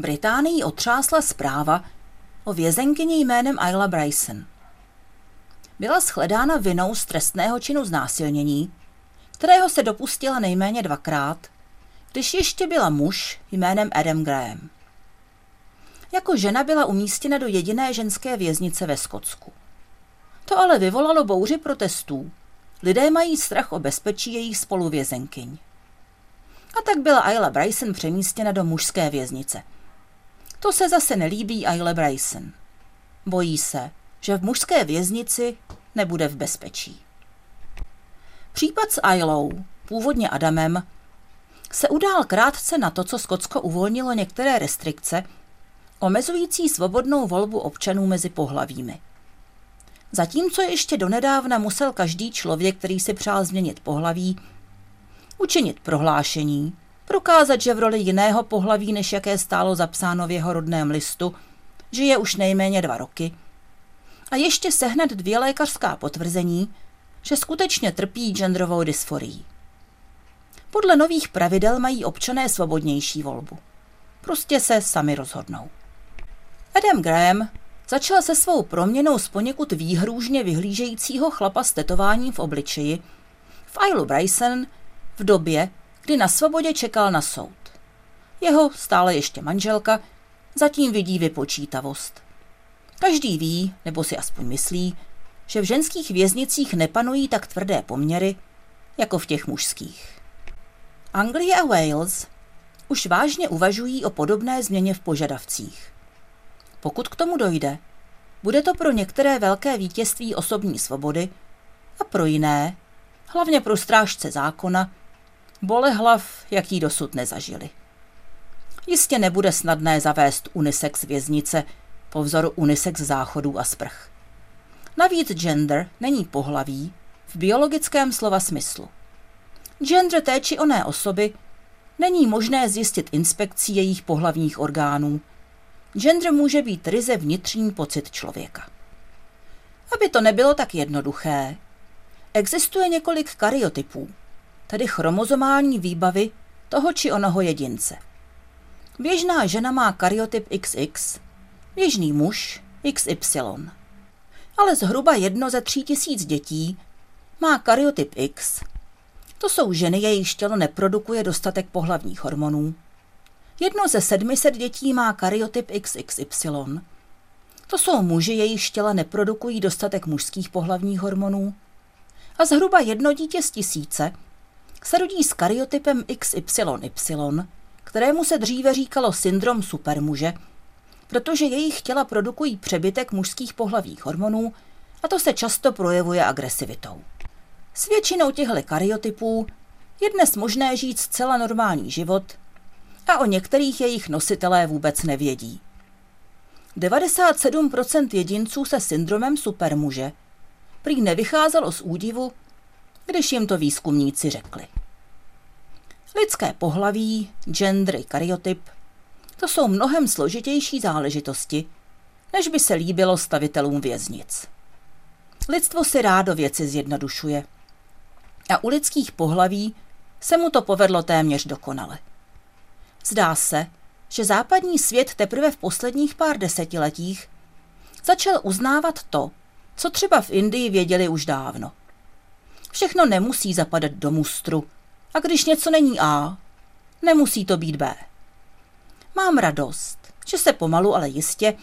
Británii otřásla zpráva o vězenkyni jménem Ayla Bryson. Byla shledána vinou z trestného činu znásilnění, kterého se dopustila nejméně dvakrát, když ještě byla muž jménem Adam Graham. Jako žena byla umístěna do jediné ženské věznice ve Skotsku. To ale vyvolalo bouři protestů. Lidé mají strach o bezpečí jejich spoluvězenkyň. A tak byla Ayla Bryson přemístěna do mužské věznice. To se zase nelíbí Ayla Bryson. Bojí se, že v mužské věznici nebude v bezpečí. Případ s Aylou, původně Adamem, se udál krátce na to, co Skotsko uvolnilo některé restrikce, omezující svobodnou volbu občanů mezi pohlavími. Zatímco ještě donedávna musel každý člověk, který si přál změnit pohlaví, učinit prohlášení, prokázat, že v roli jiného pohlaví, než jaké stálo zapsáno v jeho rodném listu, žije už nejméně dva roky, a ještě sehnat dvě lékařská potvrzení, že skutečně trpí genderovou dysforií. Podle nových pravidel mají občané svobodnější volbu. Prostě se sami rozhodnou. Adam Graham začal se svou proměnou z poněkud výhrůžně vyhlížejícího chlapa s tetováním v obličeji v Isle Bryson v době, kdy na svobodě čekal na soud. Jeho stále ještě manželka zatím vidí vypočítavost. Každý ví, nebo si aspoň myslí, že v ženských věznicích nepanují tak tvrdé poměry, jako v těch mužských. Anglie a Wales už vážně uvažují o podobné změně v požadavcích. Pokud k tomu dojde, bude to pro některé velké vítězství osobní svobody a pro jiné, hlavně pro strážce zákona, bolehlav, jaký dosud nezažili. Jistě nebude snadné zavést unisex věznice po vzoru unisex záchodů a sprch. Navíc gender není pohlaví v biologickém slova smyslu. Gender té či oné osoby není možné zjistit inspekcí jejich pohlavních orgánů. Gender může být ryze vnitřní pocit člověka. Aby to nebylo tak jednoduché, existuje několik karyotypů, tedy chromozomální výbavy toho či onoho jedince. Běžná žena má karyotyp XX, běžný muž XY. Ale zhruba jedno ze tří tisíc dětí má karyotyp X. To jsou ženy, jejichž tělo neprodukuje dostatek pohlavních hormonů. Jedno ze sedmiset dětí má karyotyp XXY. To jsou muži, jejichž těla neprodukují dostatek mužských pohlavních hormonů. A zhruba jedno dítě z tisíce se rodí s karyotypem XYY, kterému se dříve říkalo syndrom supermuže, protože jejich těla produkují přebytek mužských pohlavních hormonů a to se často projevuje agresivitou. S většinou těchto karyotypů je dnes možné žít zcela normální život a o některých jejich nositelé vůbec nevědí. 97% jedinců se syndromem supermuže prý nevycházelo z údivu, když jim to výzkumníci řekli. Lidské pohlaví, gender i karyotyp to jsou mnohem složitější záležitosti, než by se líbilo stavitelům věznic. Lidstvo si rádo věci zjednodušuje. A u lidských pohlaví se mu to povedlo téměř dokonale. Zdá se, že západní svět teprve v posledních pár desetiletích začal uznávat to, co třeba v Indii věděli už dávno. Všechno nemusí zapadat do mustru, a když něco není A, nemusí to být B. Mám radost, že se pomalu, ale jistě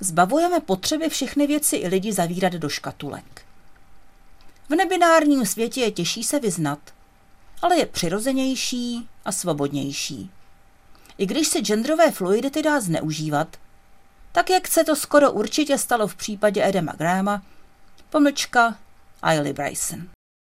zbavujeme potřeby všechny věci i lidi zavírat do škatulek. V nebinárním světě je těžší se vyznat, ale je přirozenější a svobodnější. I když se genderové fluidity dá zneužívat, tak jak se to skoro určitě stalo v případě Edema Grahama, pomlčka Ailey Bryson.